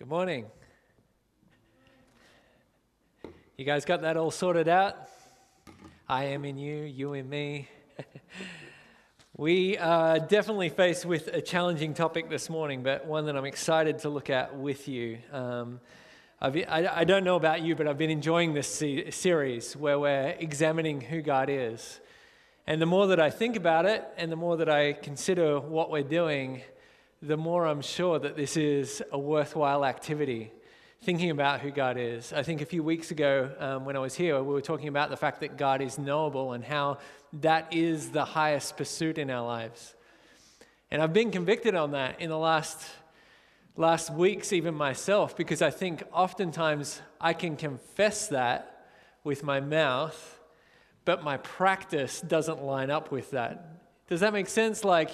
Good morning. You guys got that all sorted out? I am in you, you in me. we are definitely faced with a challenging topic this morning, but one that I'm excited to look at with you. Um, I, I don't know about you, but I've been enjoying this se- series where we're examining who God is. And the more that I think about it and the more that I consider what we're doing, the more I'm sure that this is a worthwhile activity, thinking about who God is. I think a few weeks ago um, when I was here, we were talking about the fact that God is knowable and how that is the highest pursuit in our lives. And I've been convicted on that in the last, last weeks, even myself, because I think oftentimes I can confess that with my mouth, but my practice doesn't line up with that. Does that make sense? Like,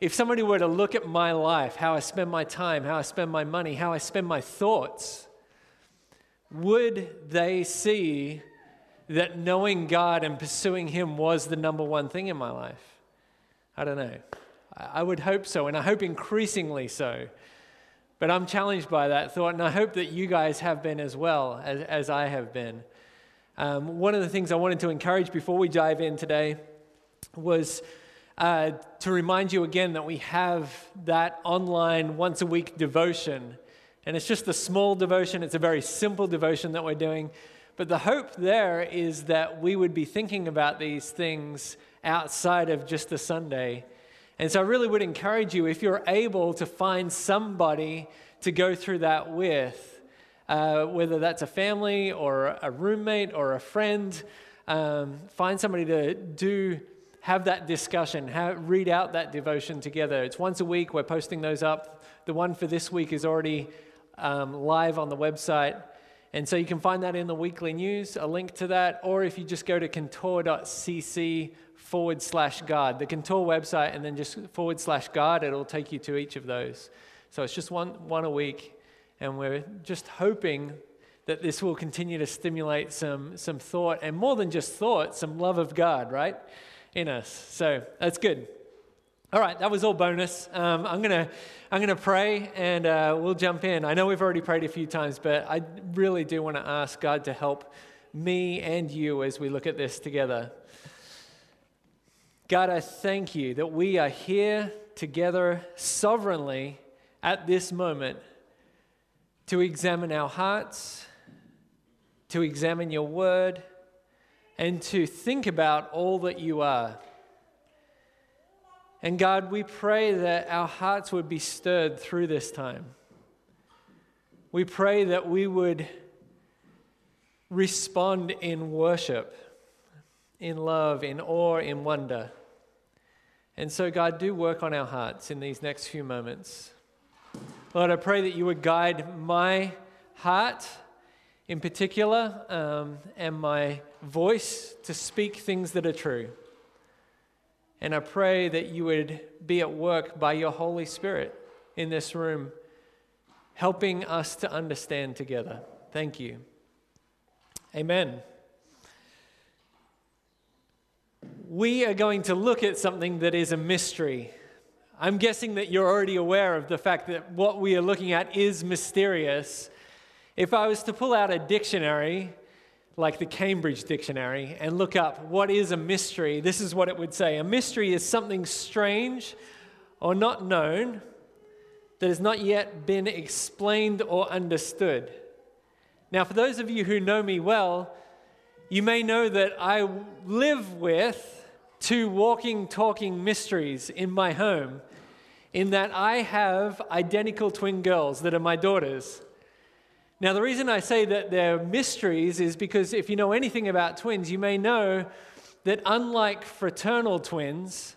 if somebody were to look at my life, how I spend my time, how I spend my money, how I spend my thoughts, would they see that knowing God and pursuing Him was the number one thing in my life? I don't know. I would hope so, and I hope increasingly so. But I'm challenged by that thought, and I hope that you guys have been as well as, as I have been. Um, one of the things I wanted to encourage before we dive in today was uh, to remind you again that we have that online once a week devotion. And it's just a small devotion, it's a very simple devotion that we're doing. But the hope there is that we would be thinking about these things outside of just a Sunday. And so I really would encourage you, if you're able to find somebody to go through that with, uh, whether that's a family or a roommate or a friend, um, find somebody to do have that discussion, have, read out that devotion together. It's once a week. We're posting those up. The one for this week is already um, live on the website. And so you can find that in the weekly news, a link to that, or if you just go to contour.cc forward slash God, the Contour website, and then just forward slash God, it'll take you to each of those. So it's just one, one a week. And we're just hoping that this will continue to stimulate some, some thought, and more than just thought, some love of God, right? In us. So that's good. All right, that was all bonus. Um, I'm gonna I'm gonna pray and uh, we'll jump in. I know we've already prayed a few times, but I really do want to ask God to help me and you as we look at this together. God, I thank you that we are here together sovereignly at this moment to examine our hearts, to examine your word and to think about all that you are. And God, we pray that our hearts would be stirred through this time. We pray that we would respond in worship, in love, in awe, in wonder. And so, God, do work on our hearts in these next few moments. Lord, I pray that you would guide my heart in particular um, and my voice to speak things that are true. And I pray that you would be at work by your Holy Spirit in this room, helping us to understand together. Thank you. Amen. We are going to look at something that is a mystery. I'm guessing that you're already aware of the fact that what we are looking at is mysterious. If I was to pull out a dictionary, like the Cambridge Dictionary, and look up what is a mystery, this is what it would say A mystery is something strange or not known that has not yet been explained or understood. Now, for those of you who know me well, you may know that I live with two walking, talking mysteries in my home, in that I have identical twin girls that are my daughters. Now, the reason I say that they're mysteries is because if you know anything about twins, you may know that unlike fraternal twins,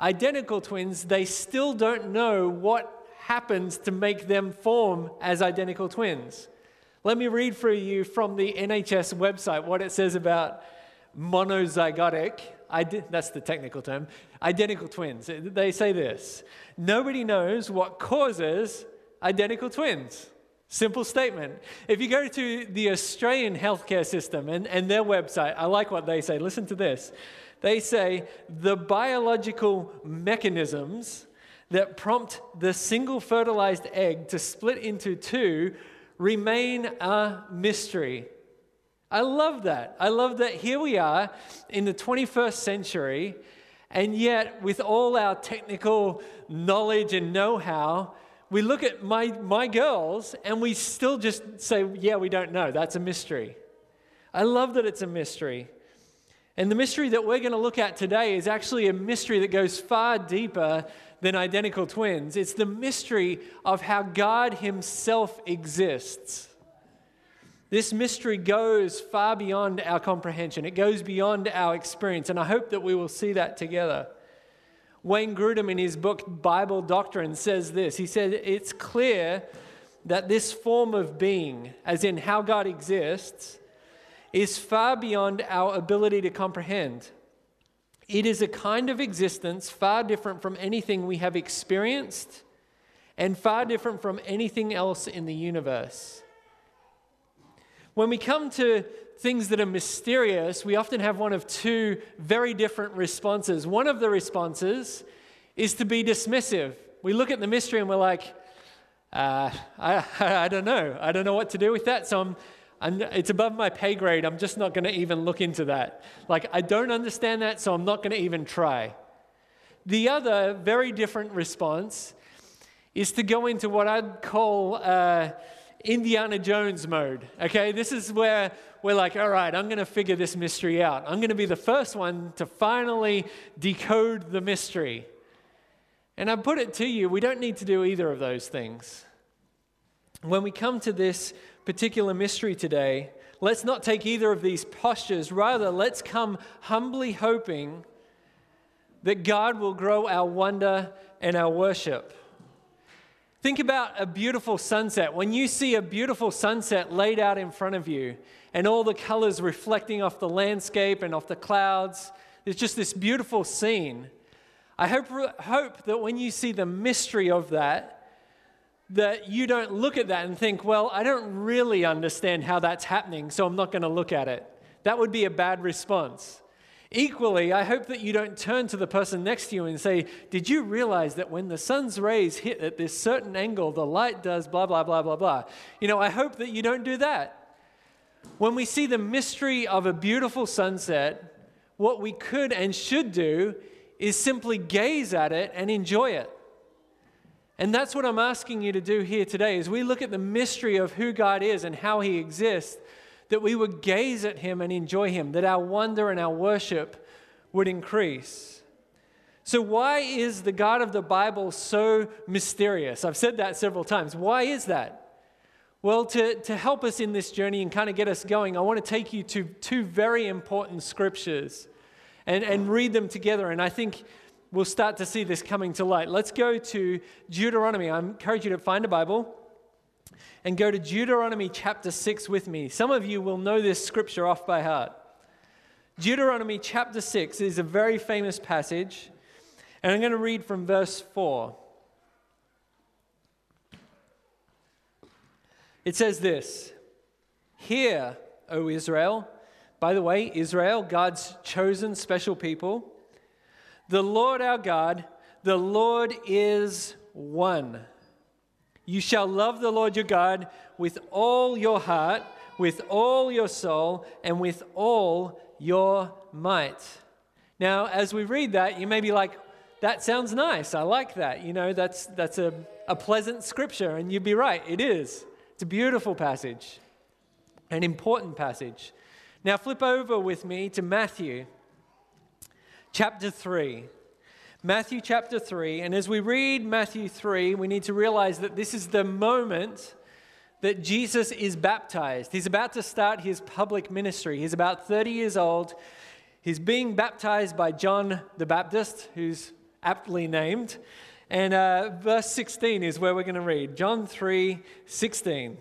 identical twins, they still don't know what happens to make them form as identical twins. Let me read for you from the NHS website what it says about monozygotic, that's the technical term, identical twins. They say this Nobody knows what causes identical twins. Simple statement. If you go to the Australian healthcare system and, and their website, I like what they say. Listen to this. They say the biological mechanisms that prompt the single fertilized egg to split into two remain a mystery. I love that. I love that here we are in the 21st century, and yet, with all our technical knowledge and know how, we look at my, my girls and we still just say, Yeah, we don't know. That's a mystery. I love that it's a mystery. And the mystery that we're going to look at today is actually a mystery that goes far deeper than identical twins. It's the mystery of how God Himself exists. This mystery goes far beyond our comprehension, it goes beyond our experience, and I hope that we will see that together. Wayne Grudem, in his book Bible Doctrine, says this He said, It's clear that this form of being, as in how God exists, is far beyond our ability to comprehend. It is a kind of existence far different from anything we have experienced and far different from anything else in the universe. When we come to things that are mysterious, we often have one of two very different responses. One of the responses is to be dismissive. We look at the mystery and we're like, uh, I, I don't know. I don't know what to do with that. So I'm, I'm, it's above my pay grade. I'm just not going to even look into that. Like, I don't understand that, so I'm not going to even try. The other very different response is to go into what I'd call. Uh, Indiana Jones mode. Okay, this is where we're like, all right, I'm going to figure this mystery out. I'm going to be the first one to finally decode the mystery. And I put it to you, we don't need to do either of those things. When we come to this particular mystery today, let's not take either of these postures. Rather, let's come humbly hoping that God will grow our wonder and our worship. Think about a beautiful sunset. When you see a beautiful sunset laid out in front of you and all the colors reflecting off the landscape and off the clouds, there's just this beautiful scene. I hope, hope that when you see the mystery of that, that you don't look at that and think, well, I don't really understand how that's happening, so I'm not going to look at it. That would be a bad response. Equally, I hope that you don't turn to the person next to you and say, Did you realize that when the sun's rays hit at this certain angle, the light does blah, blah, blah, blah, blah? You know, I hope that you don't do that. When we see the mystery of a beautiful sunset, what we could and should do is simply gaze at it and enjoy it. And that's what I'm asking you to do here today as we look at the mystery of who God is and how he exists that we would gaze at him and enjoy him, that our wonder and our worship would increase. So, why is the God of the Bible so mysterious? I've said that several times. Why is that? Well, to, to help us in this journey and kind of get us going, I want to take you to two very important scriptures and, and read them together. And I think we'll start to see this coming to light. Let's go to Deuteronomy. I encourage you to find a Bible and go to Deuteronomy chapter 6 with me. Some of you will know this scripture off by heart. Deuteronomy chapter 6 is a very famous passage, and I'm going to read from verse 4. It says this Hear, O Israel. By the way, Israel, God's chosen special people. The Lord our God, the Lord is one. You shall love the Lord your God with all your heart, with all your soul, and with all your might. Now, as we read that, you may be like, that sounds nice. I like that. You know, that's, that's a, a pleasant scripture. And you'd be right. It is. It's a beautiful passage, an important passage. Now, flip over with me to Matthew chapter 3. Matthew chapter 3. And as we read Matthew 3, we need to realize that this is the moment that Jesus is baptized. He's about to start his public ministry. He's about 30 years old. He's being baptized by John the Baptist, who's aptly named. And uh, verse 16 is where we're going to read John 3 16.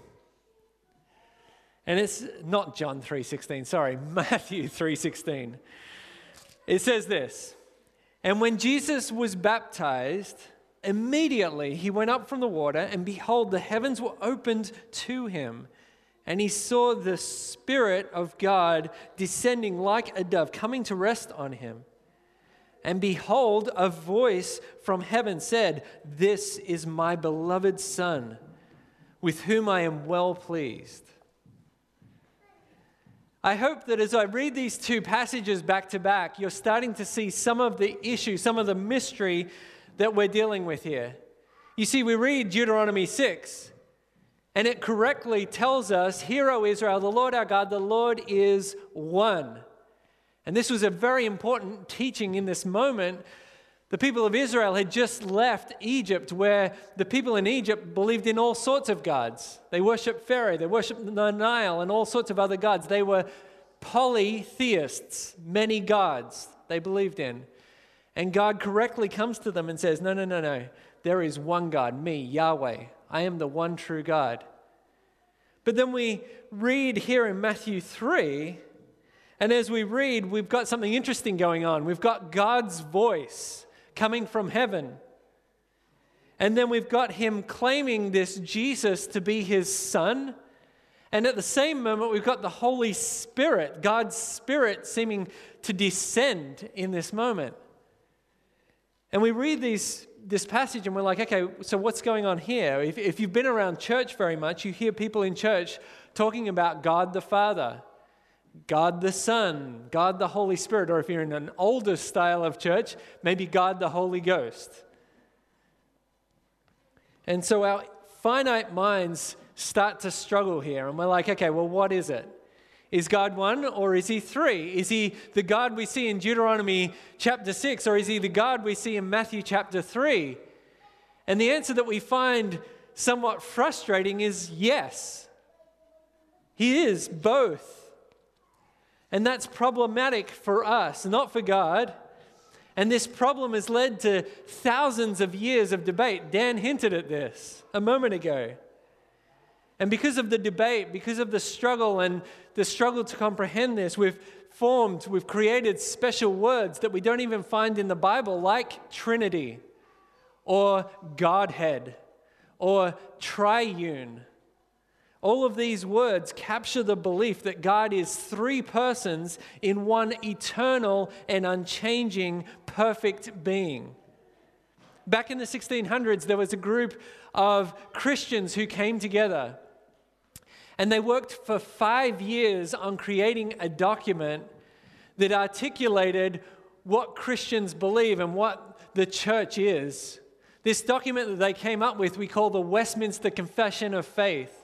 And it's not John 3:16, sorry, Matthew 3:16. It says this: and when Jesus was baptized, immediately he went up from the water, and behold, the heavens were opened to him. And he saw the Spirit of God descending like a dove, coming to rest on him. And behold, a voice from heaven said, This is my beloved Son, with whom I am well pleased. I hope that as I read these two passages back to back, you're starting to see some of the issue, some of the mystery that we're dealing with here. You see, we read Deuteronomy 6, and it correctly tells us, Hear, O Israel, the Lord our God, the Lord is one. And this was a very important teaching in this moment. The people of Israel had just left Egypt, where the people in Egypt believed in all sorts of gods. They worshiped Pharaoh, they worshiped the Nile, and all sorts of other gods. They were polytheists, many gods they believed in. And God correctly comes to them and says, No, no, no, no. There is one God, me, Yahweh. I am the one true God. But then we read here in Matthew 3 and as we read, we've got something interesting going on. We've got God's voice coming from heaven. And then we've got him claiming this Jesus to be his son. And at the same moment, we've got the Holy Spirit, God's Spirit, seeming to descend in this moment. And we read these, this passage and we're like, okay, so what's going on here? If, if you've been around church very much, you hear people in church talking about God the Father God the Son, God the Holy Spirit, or if you're in an older style of church, maybe God the Holy Ghost. And so our finite minds start to struggle here, and we're like, okay, well, what is it? Is God one or is he three? Is he the God we see in Deuteronomy chapter 6 or is he the God we see in Matthew chapter 3? And the answer that we find somewhat frustrating is yes. He is both. And that's problematic for us, not for God. And this problem has led to thousands of years of debate. Dan hinted at this a moment ago. And because of the debate, because of the struggle and the struggle to comprehend this, we've formed, we've created special words that we don't even find in the Bible, like Trinity or Godhead or triune all of these words capture the belief that God is three persons in one eternal and unchanging, perfect being. Back in the 1600s, there was a group of Christians who came together and they worked for five years on creating a document that articulated what Christians believe and what the church is. This document that they came up with, we call the Westminster Confession of Faith.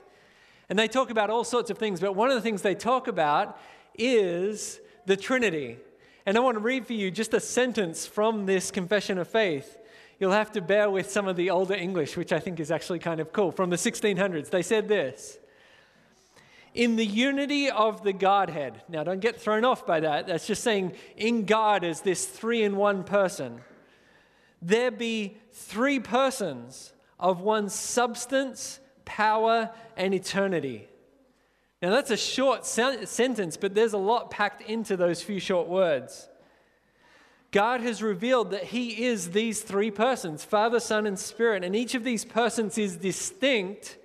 And they talk about all sorts of things, but one of the things they talk about is the Trinity. And I want to read for you just a sentence from this confession of faith. You'll have to bear with some of the older English, which I think is actually kind of cool. From the 1600s, they said this In the unity of the Godhead. Now, don't get thrown off by that. That's just saying in God as this three in one person. There be three persons of one substance power, and eternity. Now, that's a short sentence, but there's a lot packed into those few short words. God has revealed that He is these three persons Father, Son, and Spirit, and each of these persons is distinct,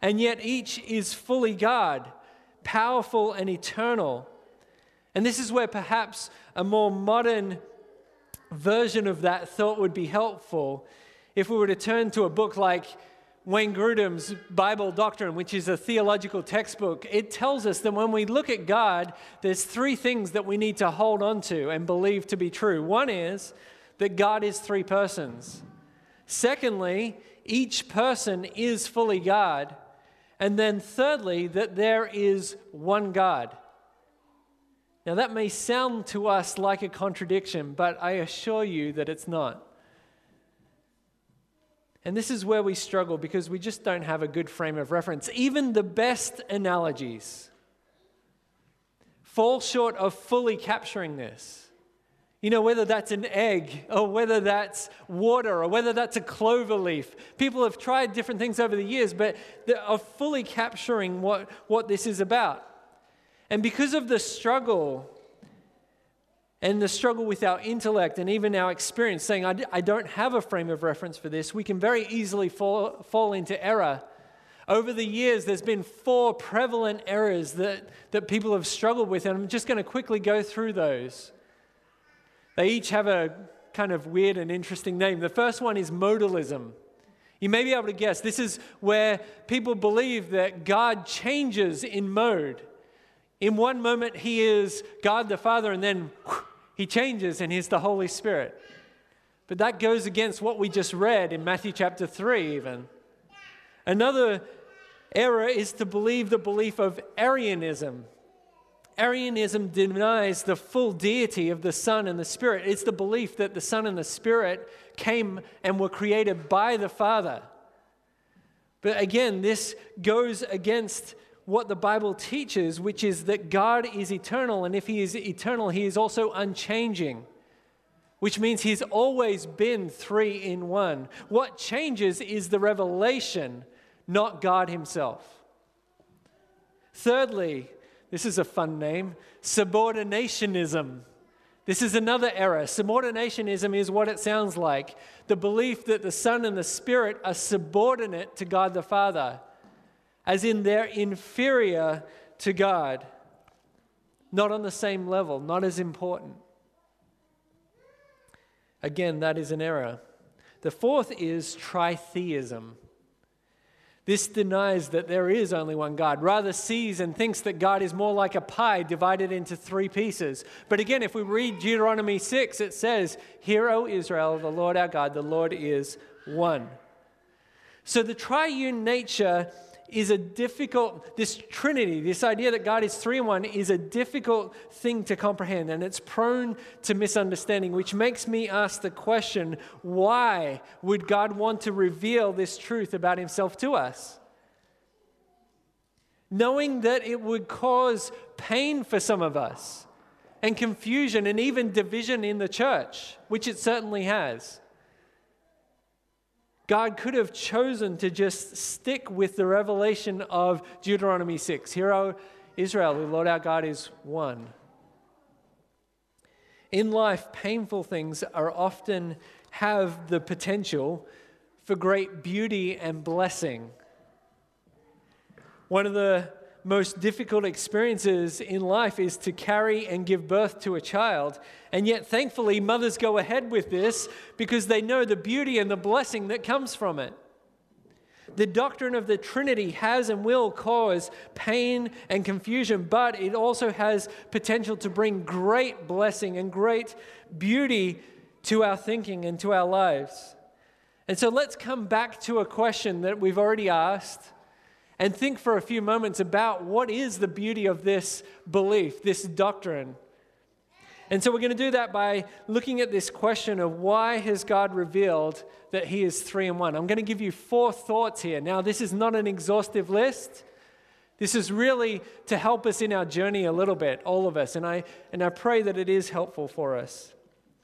and yet each is fully God, powerful and eternal. And this is where perhaps a more modern version of that thought would be helpful if we were to turn to a book like Wayne Grudem's Bible Doctrine, which is a theological textbook, it tells us that when we look at God, there's three things that we need to hold on to and believe to be true. One is that God is three persons. Secondly, each person is fully God. And then thirdly, that there is one God. Now, that may sound to us like a contradiction, but I assure you that it's not. And this is where we struggle because we just don't have a good frame of reference. Even the best analogies fall short of fully capturing this. You know, whether that's an egg or whether that's water or whether that's a clover leaf. People have tried different things over the years, but of fully capturing what, what this is about. And because of the struggle and the struggle with our intellect and even our experience, saying, I d- I don't have a frame of reference for this, we can very easily fall, fall into error. Over the years, there's been four prevalent errors that, that people have struggled with, and I'm just going to quickly go through those. They each have a kind of weird and interesting name. The first one is modalism. You may be able to guess. This is where people believe that God changes in mode. In one moment, He is God the Father, and then whew, He changes and He's the Holy Spirit. But that goes against what we just read in Matthew chapter 3, even. Another error is to believe the belief of Arianism. Arianism denies the full deity of the Son and the Spirit. It's the belief that the Son and the Spirit came and were created by the Father. But again, this goes against what the Bible teaches, which is that God is eternal, and if He is eternal, He is also unchanging, which means He's always been three in one. What changes is the revelation, not God Himself. Thirdly, this is a fun name subordinationism. This is another error. Subordinationism is what it sounds like the belief that the Son and the Spirit are subordinate to God the Father, as in they're inferior to God, not on the same level, not as important. Again, that is an error. The fourth is tritheism. This denies that there is only one God, rather sees and thinks that God is more like a pie divided into three pieces. But again, if we read Deuteronomy 6, it says, Hear, O Israel, the Lord our God, the Lord is one. So the triune nature is a difficult, this Trinity, this idea that God is three in one, is a difficult thing to comprehend and it's prone to misunderstanding, which makes me ask the question why would God want to reveal this truth about himself to us? Knowing that it would cause pain for some of us and confusion and even division in the church, which it certainly has. God could have chosen to just stick with the revelation of Deuteronomy 6. Hear, O Israel, the Lord our God is one. In life, painful things are often have the potential for great beauty and blessing. One of the most difficult experiences in life is to carry and give birth to a child. And yet, thankfully, mothers go ahead with this because they know the beauty and the blessing that comes from it. The doctrine of the Trinity has and will cause pain and confusion, but it also has potential to bring great blessing and great beauty to our thinking and to our lives. And so let's come back to a question that we've already asked and think for a few moments about what is the beauty of this belief, this doctrine. And so we're going to do that by looking at this question of why has God revealed that he is 3 in 1. I'm going to give you four thoughts here. Now this is not an exhaustive list. This is really to help us in our journey a little bit, all of us, and I and I pray that it is helpful for us.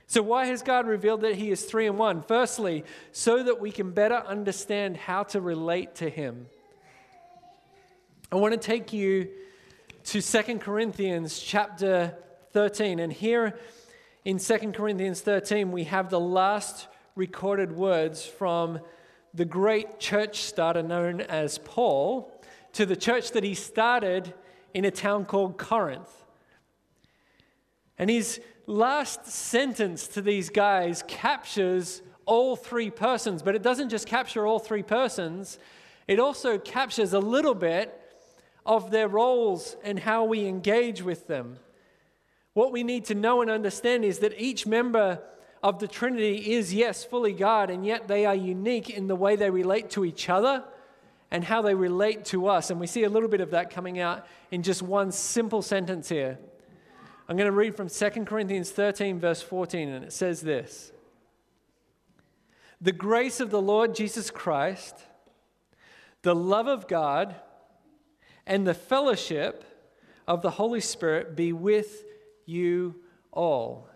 So why has God revealed that he is 3 in 1? Firstly, so that we can better understand how to relate to him. I want to take you to 2 Corinthians chapter 13. And here in 2 Corinthians 13, we have the last recorded words from the great church starter known as Paul to the church that he started in a town called Corinth. And his last sentence to these guys captures all three persons, but it doesn't just capture all three persons, it also captures a little bit of their roles and how we engage with them. What we need to know and understand is that each member of the Trinity is, yes, fully God, and yet they are unique in the way they relate to each other and how they relate to us. And we see a little bit of that coming out in just one simple sentence here. I'm going to read from 2 Corinthians 13, verse 14, and it says this The grace of the Lord Jesus Christ, the love of God, and the fellowship of the Holy Spirit be with you all.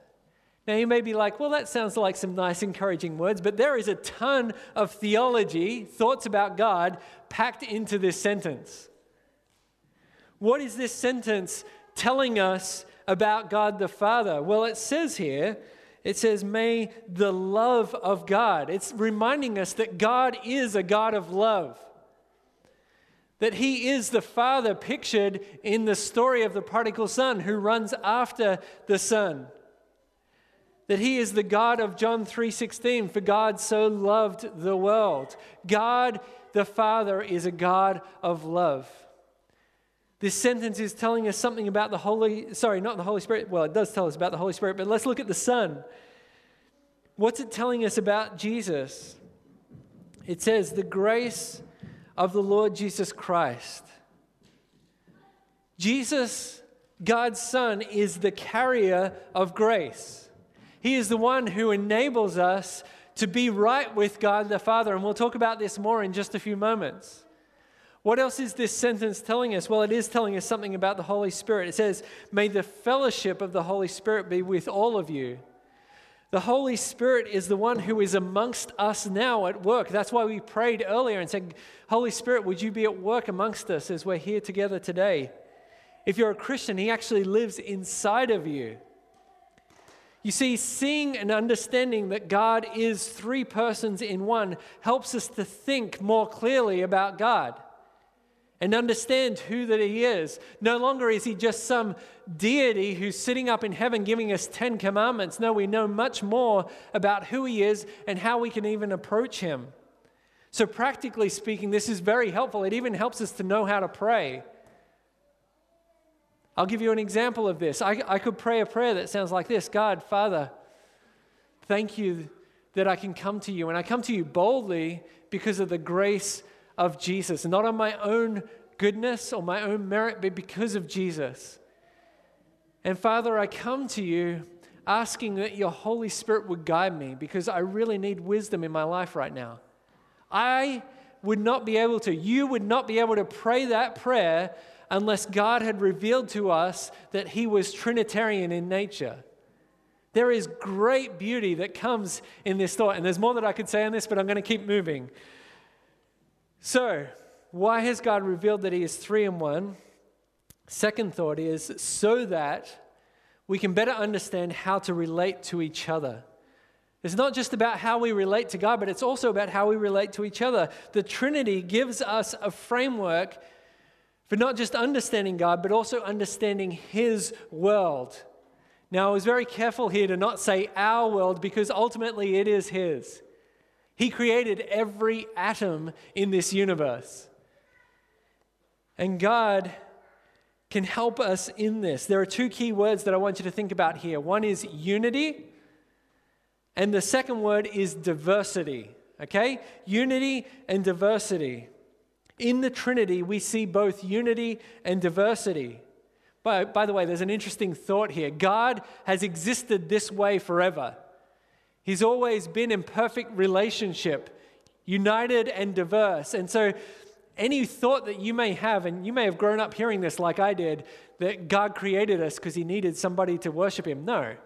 Now, you may be like, well, that sounds like some nice, encouraging words, but there is a ton of theology, thoughts about God, packed into this sentence. What is this sentence telling us about God the Father? Well, it says here, it says, may the love of God. It's reminding us that God is a God of love that he is the father pictured in the story of the prodigal son who runs after the son. that he is the God of John 3:16 for God so loved the world. God the Father is a God of love. This sentence is telling us something about the Holy sorry, not the Holy Spirit. Well, it does tell us about the Holy Spirit, but let's look at the Son. What's it telling us about Jesus? It says the grace of the Lord Jesus Christ. Jesus, God's Son, is the carrier of grace. He is the one who enables us to be right with God the Father. And we'll talk about this more in just a few moments. What else is this sentence telling us? Well, it is telling us something about the Holy Spirit. It says, May the fellowship of the Holy Spirit be with all of you. The Holy Spirit is the one who is amongst us now at work. That's why we prayed earlier and said, Holy Spirit, would you be at work amongst us as we're here together today? If you're a Christian, He actually lives inside of you. You see, seeing and understanding that God is three persons in one helps us to think more clearly about God and understand who that He is. No longer is He just some deity who's sitting up in heaven giving us 10 commandments. No, we know much more about who He is and how we can even approach Him. So, practically speaking, this is very helpful. It even helps us to know how to pray. I'll give you an example of this. I, I could pray a prayer that sounds like this God, Father, thank you that I can come to you. And I come to you boldly because of the grace of Jesus, not on my own goodness or my own merit, but because of Jesus. And Father, I come to you asking that your Holy Spirit would guide me because I really need wisdom in my life right now. I would not be able to, you would not be able to pray that prayer unless God had revealed to us that He was Trinitarian in nature. There is great beauty that comes in this thought, and there's more that I could say on this, but I'm going to keep moving. So, why has God revealed that He is three in one? Second thought is so that we can better understand how to relate to each other. It's not just about how we relate to God, but it's also about how we relate to each other. The Trinity gives us a framework for not just understanding God, but also understanding His world. Now, I was very careful here to not say our world because ultimately it is His. He created every atom in this universe. And God can help us in this. There are two key words that I want you to think about here one is unity, and the second word is diversity. Okay? Unity and diversity. In the Trinity, we see both unity and diversity. By, by the way, there's an interesting thought here. God has existed this way forever. He's always been in perfect relationship, united and diverse. And so, any thought that you may have, and you may have grown up hearing this like I did, that God created us because he needed somebody to worship him. No.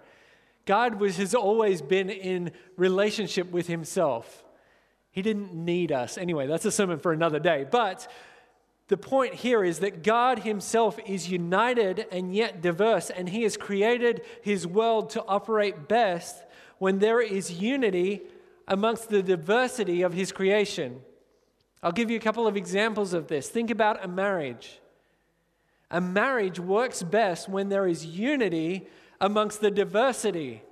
God was, has always been in relationship with himself. He didn't need us. Anyway, that's a sermon for another day. But the point here is that God Himself is united and yet diverse, and He has created His world to operate best when there is unity amongst the diversity of His creation. I'll give you a couple of examples of this. Think about a marriage. A marriage works best when there is unity amongst the diversity.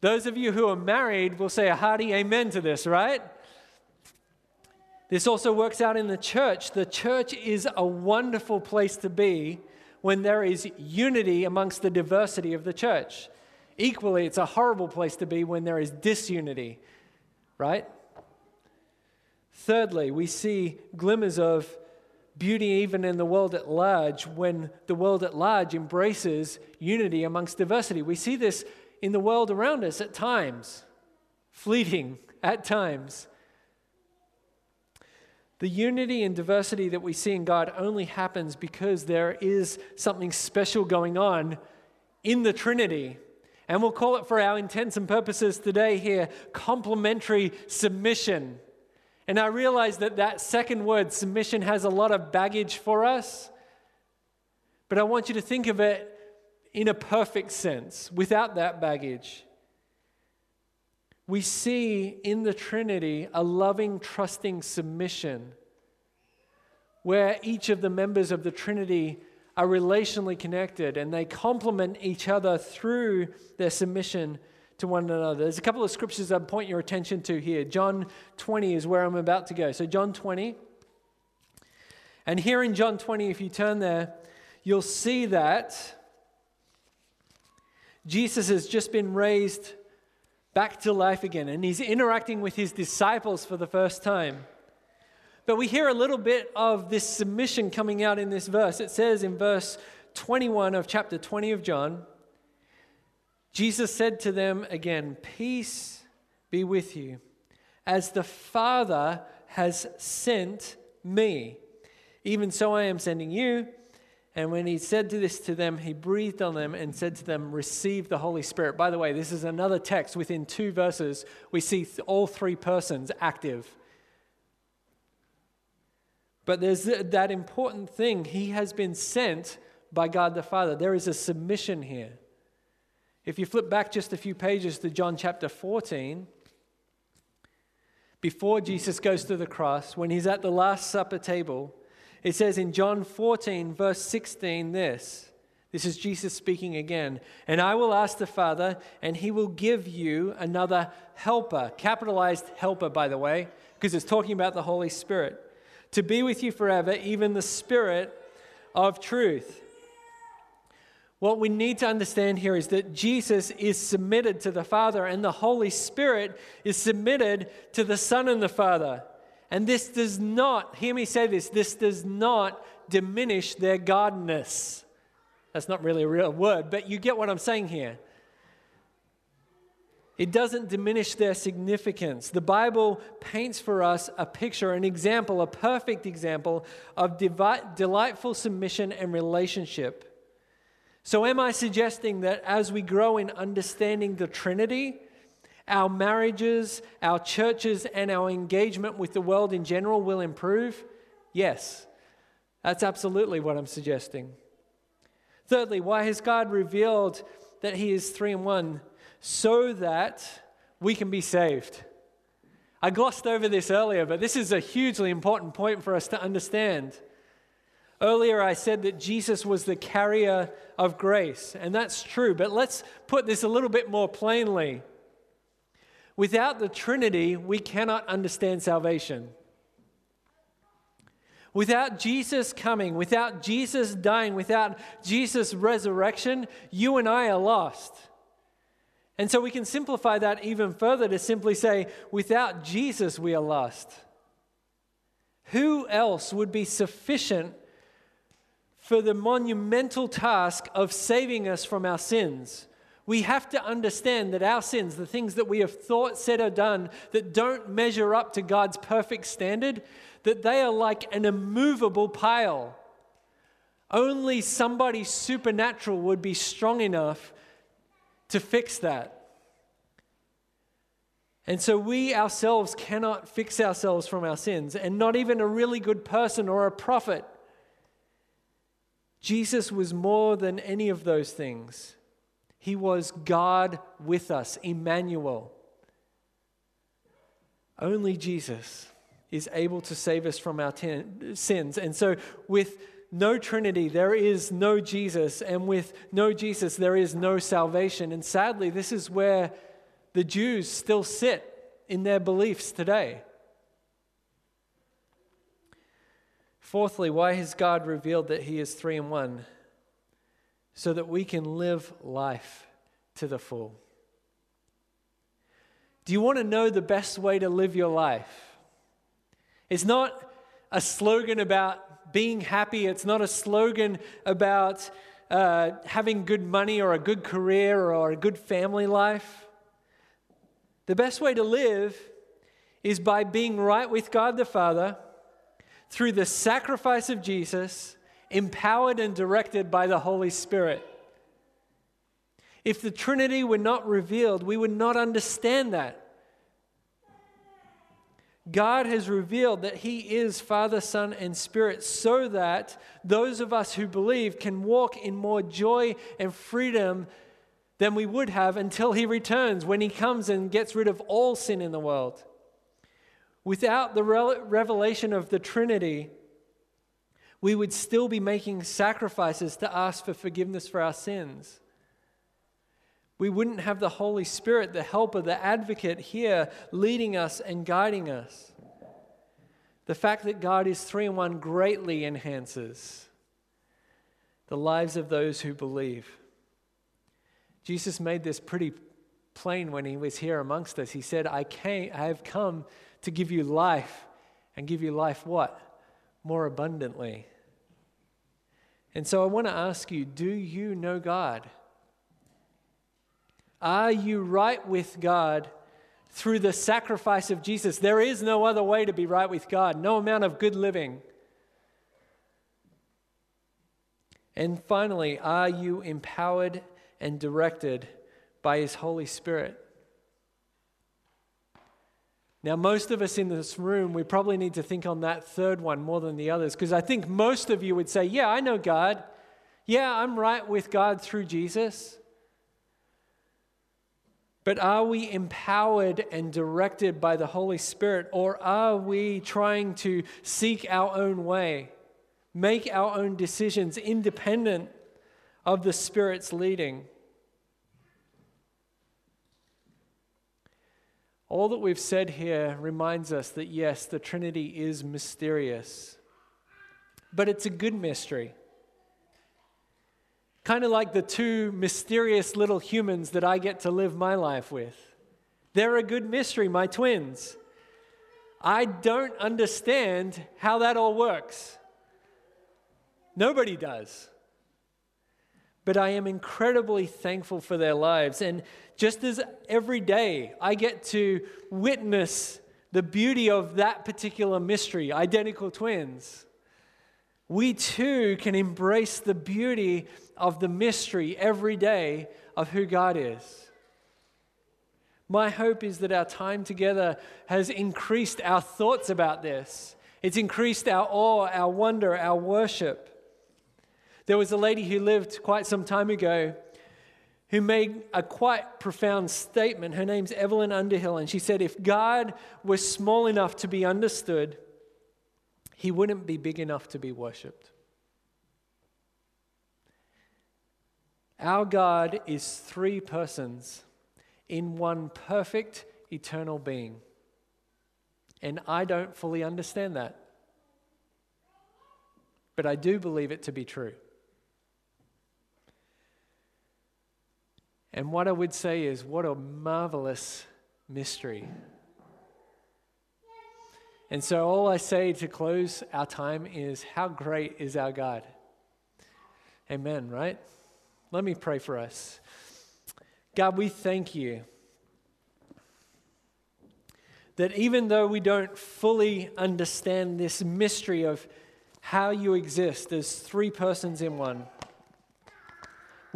Those of you who are married will say a hearty amen to this, right? This also works out in the church. The church is a wonderful place to be when there is unity amongst the diversity of the church. Equally, it's a horrible place to be when there is disunity, right? Thirdly, we see glimmers of beauty even in the world at large when the world at large embraces unity amongst diversity. We see this in the world around us at times, fleeting at times. The unity and diversity that we see in God only happens because there is something special going on in the Trinity. And we'll call it for our intents and purposes today here complementary submission. And I realize that that second word, submission, has a lot of baggage for us. But I want you to think of it in a perfect sense, without that baggage we see in the Trinity a loving, trusting submission where each of the members of the Trinity are relationally connected and they complement each other through their submission to one another. There's a couple of scriptures I'd point your attention to here. John 20 is where I'm about to go. So, John 20. And here in John 20, if you turn there, you'll see that Jesus has just been raised back to life again, and he's interacting with his disciples for the first time. But we hear a little bit of this submission coming out in this verse. It says in verse 21 of chapter 20 of John, Jesus said to them again, Peace be with you. As the Father has sent me, even so I am sending you. And when he said this to them, he breathed on them and said to them, Receive the Holy Spirit. By the way, this is another text within two verses. We see all three persons active. But there's that important thing. He has been sent by God the Father. There is a submission here. If you flip back just a few pages to John chapter 14, before Jesus goes to the cross, when he's at the Last Supper table, it says in John 14, verse 16, this. This is Jesus speaking again. And I will ask the Father, and he will give you another helper, capitalized helper, by the way, because it's talking about the Holy Spirit to be with you forever, even the Spirit of truth. What we need to understand here is that Jesus is submitted to the Father, and the Holy Spirit is submitted to the Son and the Father. And this does not, hear me say this, this does not diminish their godness. That's not really a real word, but you get what I'm saying here. It doesn't diminish their significance. The Bible paints for us a picture, an example, a perfect example of delightful submission and relationship. So, am I suggesting that as we grow in understanding the Trinity, our marriages, our churches, and our engagement with the world in general will improve? Yes, that's absolutely what I'm suggesting. Thirdly, why has God revealed that He is three in one? so that we can be saved. I glossed over this earlier, but this is a hugely important point for us to understand. Earlier, I said that Jesus was the carrier of grace, and that's true, but let's put this a little bit more plainly. Without the Trinity, we cannot understand salvation. Without Jesus coming, without Jesus dying, without Jesus' resurrection, you and I are lost. And so we can simplify that even further to simply say, without Jesus, we are lost. Who else would be sufficient for the monumental task of saving us from our sins? We have to understand that our sins, the things that we have thought, said, or done that don't measure up to God's perfect standard, that they are like an immovable pile. Only somebody supernatural would be strong enough to fix that. And so we ourselves cannot fix ourselves from our sins, and not even a really good person or a prophet. Jesus was more than any of those things. He was God with us, Emmanuel. Only Jesus is able to save us from our ten- sins. And so, with no Trinity, there is no Jesus. And with no Jesus, there is no salvation. And sadly, this is where the Jews still sit in their beliefs today. Fourthly, why has God revealed that He is three in one? So that we can live life to the full. Do you want to know the best way to live your life? It's not a slogan about being happy. It's not a slogan about uh, having good money or a good career or a good family life. The best way to live is by being right with God the Father through the sacrifice of Jesus, empowered and directed by the Holy Spirit. If the Trinity were not revealed, we would not understand that. God has revealed that He is Father, Son, and Spirit so that those of us who believe can walk in more joy and freedom than we would have until He returns, when He comes and gets rid of all sin in the world. Without the revelation of the Trinity, we would still be making sacrifices to ask for forgiveness for our sins. We wouldn't have the Holy Spirit, the helper, the advocate here leading us and guiding us. The fact that God is three in one greatly enhances the lives of those who believe. Jesus made this pretty plain when he was here amongst us. He said, I, came, I have come to give you life and give you life what? More abundantly. And so I want to ask you do you know God? Are you right with God through the sacrifice of Jesus? There is no other way to be right with God, no amount of good living. And finally, are you empowered and directed by His Holy Spirit? Now, most of us in this room, we probably need to think on that third one more than the others, because I think most of you would say, Yeah, I know God. Yeah, I'm right with God through Jesus. But are we empowered and directed by the Holy Spirit, or are we trying to seek our own way, make our own decisions independent of the Spirit's leading? All that we've said here reminds us that yes, the Trinity is mysterious, but it's a good mystery. Kind of like the two mysterious little humans that I get to live my life with. They're a good mystery, my twins. I don't understand how that all works. Nobody does. But I am incredibly thankful for their lives. And just as every day I get to witness the beauty of that particular mystery, identical twins, we too can embrace the beauty of the mystery every day of who God is. My hope is that our time together has increased our thoughts about this. It's increased our awe, our wonder, our worship. There was a lady who lived quite some time ago who made a quite profound statement. Her name's Evelyn Underhill, and she said, If God was small enough to be understood, he wouldn't be big enough to be worshiped. Our God is three persons in one perfect eternal being. And I don't fully understand that. But I do believe it to be true. And what I would say is, what a marvelous mystery. And so, all I say to close our time is, How great is our God? Amen, right? Let me pray for us. God, we thank you that even though we don't fully understand this mystery of how you exist as three persons in one,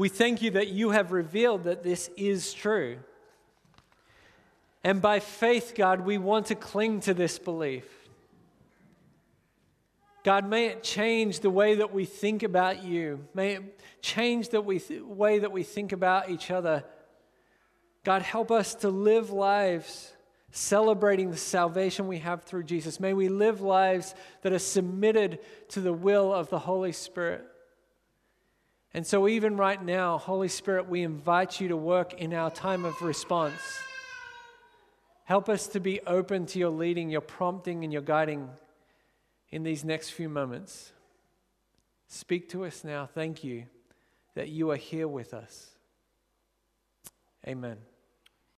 we thank you that you have revealed that this is true. And by faith, God, we want to cling to this belief. God, may it change the way that we think about you. May it change the way that we think about each other. God, help us to live lives celebrating the salvation we have through Jesus. May we live lives that are submitted to the will of the Holy Spirit. And so, even right now, Holy Spirit, we invite you to work in our time of response. Help us to be open to your leading, your prompting, and your guiding in these next few moments. Speak to us now. Thank you that you are here with us. Amen.